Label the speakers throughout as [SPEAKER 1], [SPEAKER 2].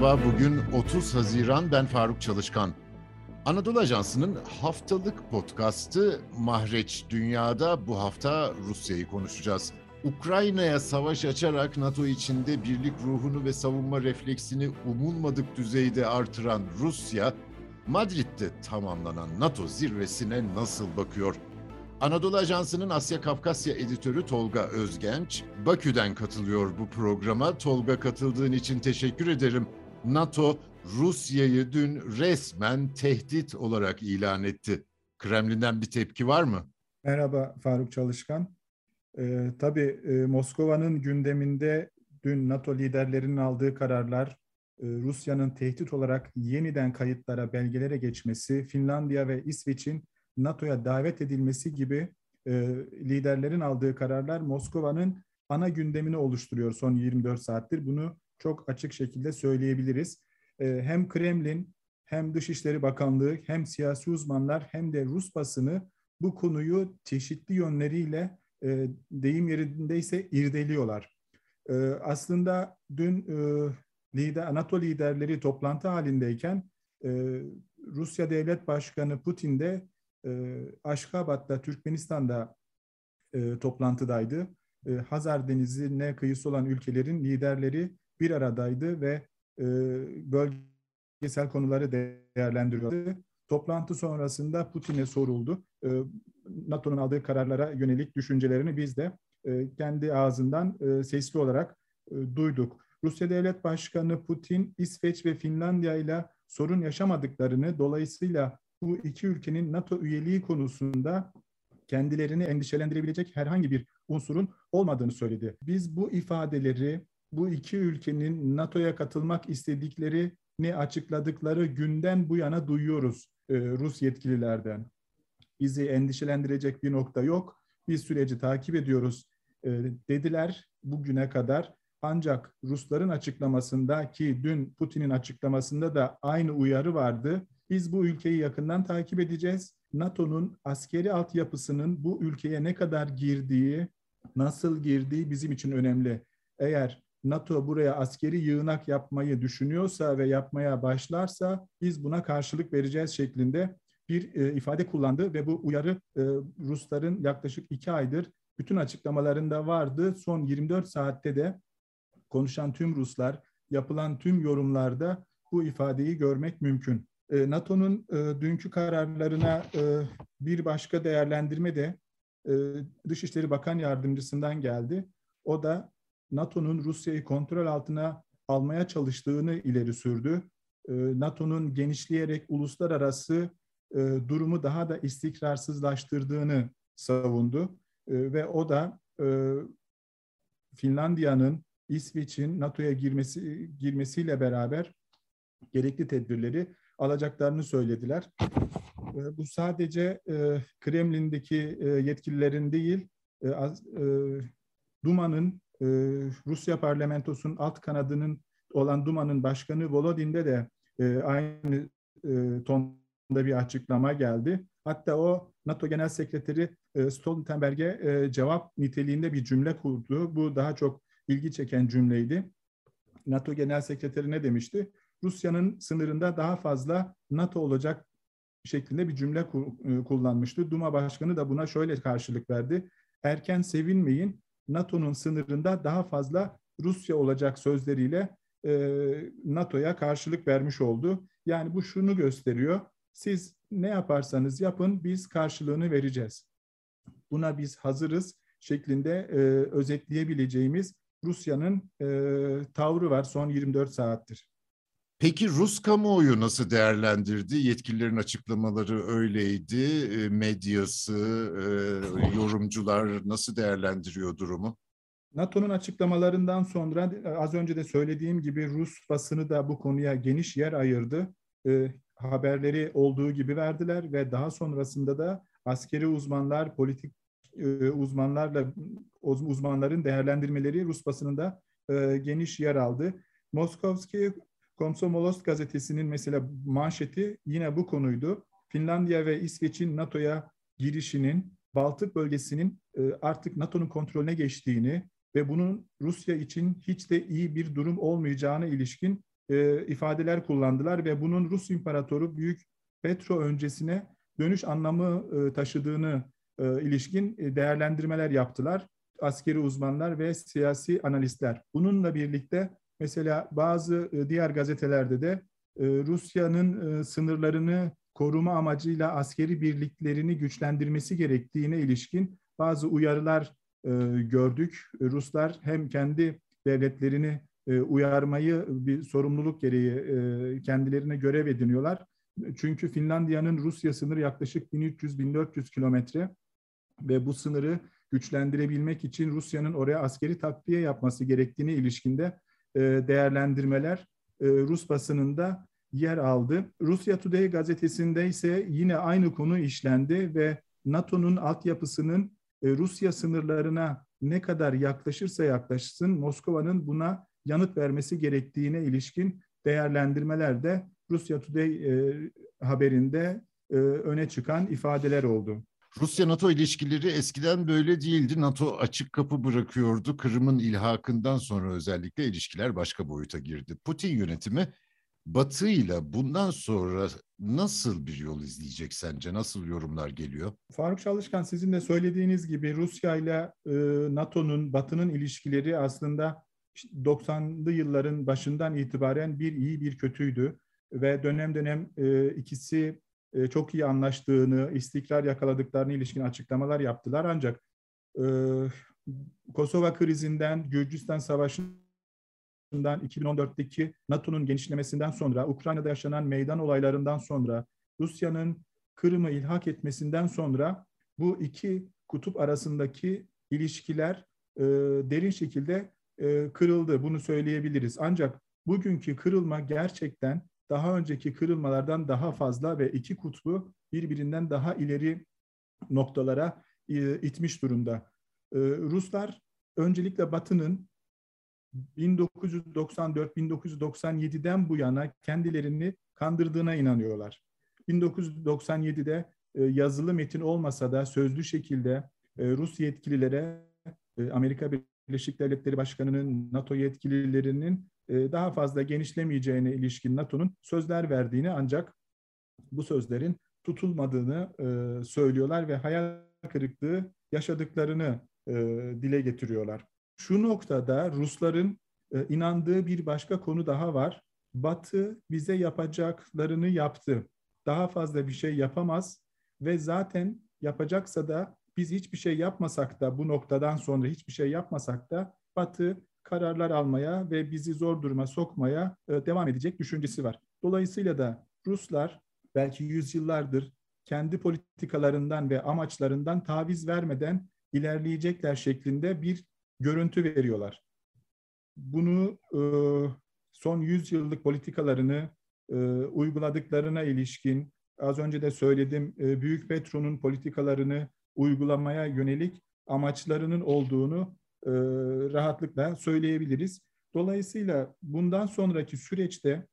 [SPEAKER 1] Merhaba, bugün 30 Haziran, ben Faruk Çalışkan. Anadolu Ajansı'nın haftalık podcastı Mahreç Dünya'da bu hafta Rusya'yı konuşacağız. Ukrayna'ya savaş açarak NATO içinde birlik ruhunu ve savunma refleksini umulmadık düzeyde artıran Rusya, Madrid'de tamamlanan NATO zirvesine nasıl bakıyor? Anadolu Ajansı'nın Asya Kafkasya editörü Tolga Özgenç, Bakü'den katılıyor bu programa. Tolga katıldığın için teşekkür ederim. NATO, Rusya'yı dün resmen tehdit olarak ilan etti. Kremlin'den bir tepki var mı?
[SPEAKER 2] Merhaba Faruk Çalışkan. Ee, tabii e, Moskova'nın gündeminde dün NATO liderlerinin aldığı kararlar, e, Rusya'nın tehdit olarak yeniden kayıtlara, belgelere geçmesi, Finlandiya ve İsveç'in NATO'ya davet edilmesi gibi e, liderlerin aldığı kararlar Moskova'nın ana gündemini oluşturuyor son 24 saattir. Bunu çok açık şekilde söyleyebiliriz. E, hem Kremlin hem Dışişleri Bakanlığı hem siyasi uzmanlar hem de Rus basını bu konuyu çeşitli yönleriyle e, deyim yerindeyse irdeliyorlar. E, aslında dün e, lider, NATO liderleri toplantı halindeyken e, Rusya Devlet Başkanı Putin de e, Aşkabat'ta, Türkmenistan'da e, toplantıdaydı. E, Hazar Denizi'ne kıyısı olan ülkelerin liderleri bir aradaydı ve e, bölgesel konuları değerlendiriyordu. Toplantı sonrasında Putin'e soruldu. E, NATO'nun aldığı kararlara yönelik düşüncelerini biz de e, kendi ağzından e, sesli olarak e, duyduk. Rusya Devlet Başkanı Putin, İsveç ve Finlandiya ile sorun yaşamadıklarını, dolayısıyla bu iki ülkenin NATO üyeliği konusunda kendilerini endişelendirebilecek herhangi bir unsurun olmadığını söyledi. Biz bu ifadeleri bu iki ülkenin NATO'ya katılmak istediklerini açıkladıkları günden bu yana duyuyoruz e, Rus yetkililerden. Bizi endişelendirecek bir nokta yok. Biz süreci takip ediyoruz e, dediler bugüne kadar. Ancak Rusların açıklamasında ki dün Putin'in açıklamasında da aynı uyarı vardı biz bu ülkeyi yakından takip edeceğiz. NATO'nun askeri altyapısının bu ülkeye ne kadar girdiği, nasıl girdiği bizim için önemli. Eğer NATO buraya askeri yığınak yapmayı düşünüyorsa ve yapmaya başlarsa biz buna karşılık vereceğiz şeklinde bir e, ifade kullandı ve bu uyarı e, Rusların yaklaşık iki aydır bütün açıklamalarında vardı. Son 24 saatte de konuşan tüm Ruslar, yapılan tüm yorumlarda bu ifadeyi görmek mümkün. E, NATO'nun e, dünkü kararlarına e, bir başka değerlendirme de Dışişleri Bakan Yardımcısından geldi. O da NATO'nun Rusya'yı kontrol altına almaya çalıştığını ileri sürdü. NATO'nun genişleyerek uluslararası durumu daha da istikrarsızlaştırdığını savundu. Ve o da Finlandiya'nın, İsveç'in NATO'ya girmesi girmesiyle beraber gerekli tedbirleri alacaklarını söylediler. E, bu sadece e, Kremlin'deki e, yetkililerin değil, e, e, Duma'nın, e, Rusya parlamentosunun alt kanadının olan Duma'nın başkanı Volodin'de de e, aynı e, tonda bir açıklama geldi. Hatta o NATO Genel Sekreteri e, Stoltenberg'e e, cevap niteliğinde bir cümle kurdu. Bu daha çok ilgi çeken cümleydi. NATO Genel Sekreteri ne demişti? Rusya'nın sınırında daha fazla NATO olacak şeklinde bir cümle kullanmıştı. Duma Başkanı da buna şöyle karşılık verdi. Erken sevinmeyin, NATO'nun sınırında daha fazla Rusya olacak sözleriyle e, NATO'ya karşılık vermiş oldu. Yani bu şunu gösteriyor. Siz ne yaparsanız yapın biz karşılığını vereceğiz. Buna biz hazırız şeklinde e, özetleyebileceğimiz Rusya'nın e, tavrı var son 24 saattir.
[SPEAKER 1] Peki Rus kamuoyu nasıl değerlendirdi? Yetkililerin açıklamaları öyleydi. E, medyası, e, yorumcular nasıl değerlendiriyor durumu?
[SPEAKER 2] NATO'nun açıklamalarından sonra e, az önce de söylediğim gibi Rus basını da bu konuya geniş yer ayırdı. haberleri olduğu gibi verdiler ve daha sonrasında da askeri uzmanlar, politik uzmanlarla uzmanların değerlendirmeleri Rus basınında geniş yer aldı. Moskovski Komsomolost gazetesinin mesela manşeti yine bu konuydu. Finlandiya ve İsveç'in NATO'ya girişinin Baltık bölgesinin e, artık NATO'nun kontrolüne geçtiğini ve bunun Rusya için hiç de iyi bir durum olmayacağına ilişkin e, ifadeler kullandılar ve bunun Rus İmparatoru Büyük Petro öncesine dönüş anlamı e, taşıdığını ilişkin değerlendirmeler yaptılar. Askeri uzmanlar ve siyasi analistler. Bununla birlikte mesela bazı e, diğer gazetelerde de e, Rusya'nın e, sınırlarını koruma amacıyla askeri birliklerini güçlendirmesi gerektiğine ilişkin bazı uyarılar gördük. Ruslar hem kendi devletlerini uyarmayı bir sorumluluk gereği kendilerine görev ediniyorlar. Çünkü Finlandiya'nın Rusya sınırı yaklaşık 1300-1400 kilometre ve bu sınırı güçlendirebilmek için Rusya'nın oraya askeri takviye yapması gerektiğine ilişkinde e, değerlendirmeler e, Rus basınında yer aldı. Rusya Today gazetesinde ise yine aynı konu işlendi ve NATO'nun altyapısının e, Rusya sınırlarına ne kadar yaklaşırsa yaklaşsın Moskova'nın buna yanıt vermesi gerektiğine ilişkin değerlendirmeler de Rusya Today e, haberinde öne çıkan ifadeler oldu.
[SPEAKER 1] Rusya-NATO ilişkileri eskiden böyle değildi. NATO açık kapı bırakıyordu. Kırım'ın ilhakından sonra özellikle ilişkiler başka boyuta girdi. Putin yönetimi Batı ile bundan sonra nasıl bir yol izleyecek sence? Nasıl yorumlar geliyor?
[SPEAKER 2] Faruk Çalışkan sizin de söylediğiniz gibi Rusya ile e, NATO'nun, Batı'nın ilişkileri aslında 90'lı yılların başından itibaren bir iyi bir kötüydü ve dönem dönem e, ikisi e, çok iyi anlaştığını, istikrar yakaladıklarını ilişkin açıklamalar yaptılar. Ancak e, Kosova krizinden, Gürcistan Savaşı'ndan 2014'teki NATO'nun genişlemesinden sonra, Ukrayna'da yaşanan meydan olaylarından sonra, Rusya'nın Kırım'ı ilhak etmesinden sonra bu iki kutup arasındaki ilişkiler e, derin şekilde e, kırıldı. Bunu söyleyebiliriz. Ancak bugünkü kırılma gerçekten daha önceki kırılmalardan daha fazla ve iki kutbu birbirinden daha ileri noktalara e, itmiş durumda. E, Ruslar öncelikle Batı'nın 1994-1997'den bu yana kendilerini kandırdığına inanıyorlar. 1997'de e, yazılı metin olmasa da sözlü şekilde Rus yetkililere Amerika Birleşik Devletleri Başkanı'nın, NATO yetkililerinin daha fazla genişlemeyeceğine ilişkin NATO'nun sözler verdiğini ancak bu sözlerin tutulmadığını e, söylüyorlar ve hayal kırıklığı yaşadıklarını e, dile getiriyorlar. Şu noktada Rusların inandığı bir başka konu daha var. Batı bize yapacaklarını yaptı. Daha fazla bir şey yapamaz ve zaten yapacaksa da biz hiçbir şey yapmasak da bu noktadan sonra hiçbir şey yapmasak da Batı kararlar almaya ve bizi zor duruma sokmaya e, devam edecek düşüncesi var. Dolayısıyla da Ruslar belki yüzyıllardır kendi politikalarından ve amaçlarından taviz vermeden ilerleyecekler şeklinde bir görüntü veriyorlar. Bunu e, son yüzyıllık politikalarını e, uyguladıklarına ilişkin az önce de söyledim Büyük Petro'nun politikalarını uygulamaya yönelik amaçlarının olduğunu e, rahatlıkla söyleyebiliriz. Dolayısıyla bundan sonraki süreçte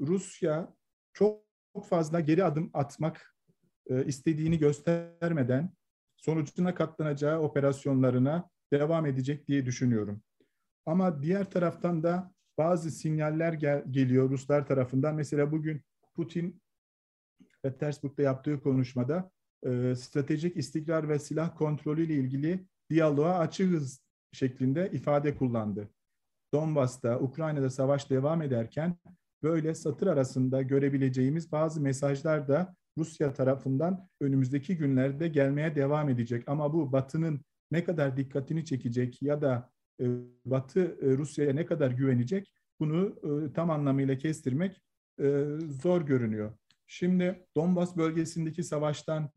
[SPEAKER 2] Rusya çok, fazla geri adım atmak e, istediğini göstermeden sonucuna katlanacağı operasyonlarına devam edecek diye düşünüyorum. Ama diğer taraftan da bazı sinyaller gel- geliyor Ruslar tarafından. Mesela bugün Putin Petersburg'da yaptığı konuşmada e, stratejik istikrar ve silah kontrolü ile ilgili diyaloğa açığız şeklinde ifade kullandı. Donbas'ta, Ukrayna'da savaş devam ederken böyle satır arasında görebileceğimiz bazı mesajlar da Rusya tarafından önümüzdeki günlerde gelmeye devam edecek. Ama bu Batı'nın ne kadar dikkatini çekecek ya da e, Batı e, Rusya'ya ne kadar güvenecek bunu e, tam anlamıyla kestirmek zor görünüyor. Şimdi Donbas bölgesindeki savaştan e,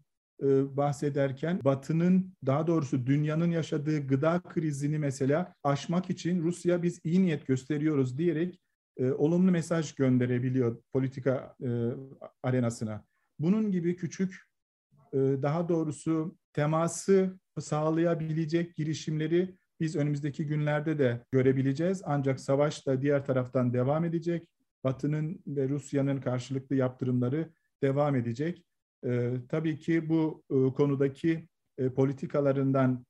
[SPEAKER 2] bahsederken Batı'nın daha doğrusu dünyanın yaşadığı gıda krizini mesela aşmak için Rusya biz iyi niyet gösteriyoruz diyerek e, olumlu mesaj gönderebiliyor politika e, arenasına. Bunun gibi küçük e, daha doğrusu teması sağlayabilecek girişimleri biz önümüzdeki günlerde de görebileceğiz. Ancak savaş da diğer taraftan devam edecek. Batı'nın ve Rusya'nın karşılıklı yaptırımları devam edecek. E, tabii ki bu e, konudaki e, politikalarından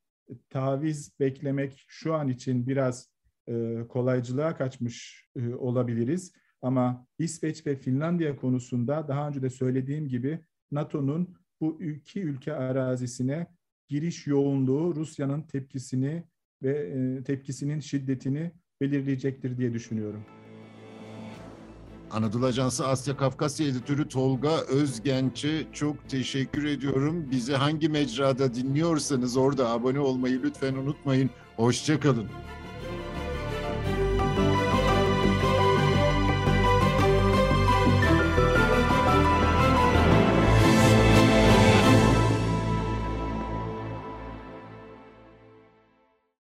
[SPEAKER 2] taviz beklemek şu an için biraz e, kolaycılığa kaçmış e, olabiliriz. Ama İsveç ve Finlandiya konusunda daha önce de söylediğim gibi NATO'nun bu iki ülke arazisine giriş yoğunluğu Rusya'nın tepkisini ve e, tepkisinin şiddetini belirleyecektir diye düşünüyorum.
[SPEAKER 1] Anadolu Ajansı Asya Kafkasya Editörü Tolga Özgenç'e çok teşekkür ediyorum. Bizi hangi mecrada dinliyorsanız orada abone olmayı lütfen unutmayın. Hoşçakalın.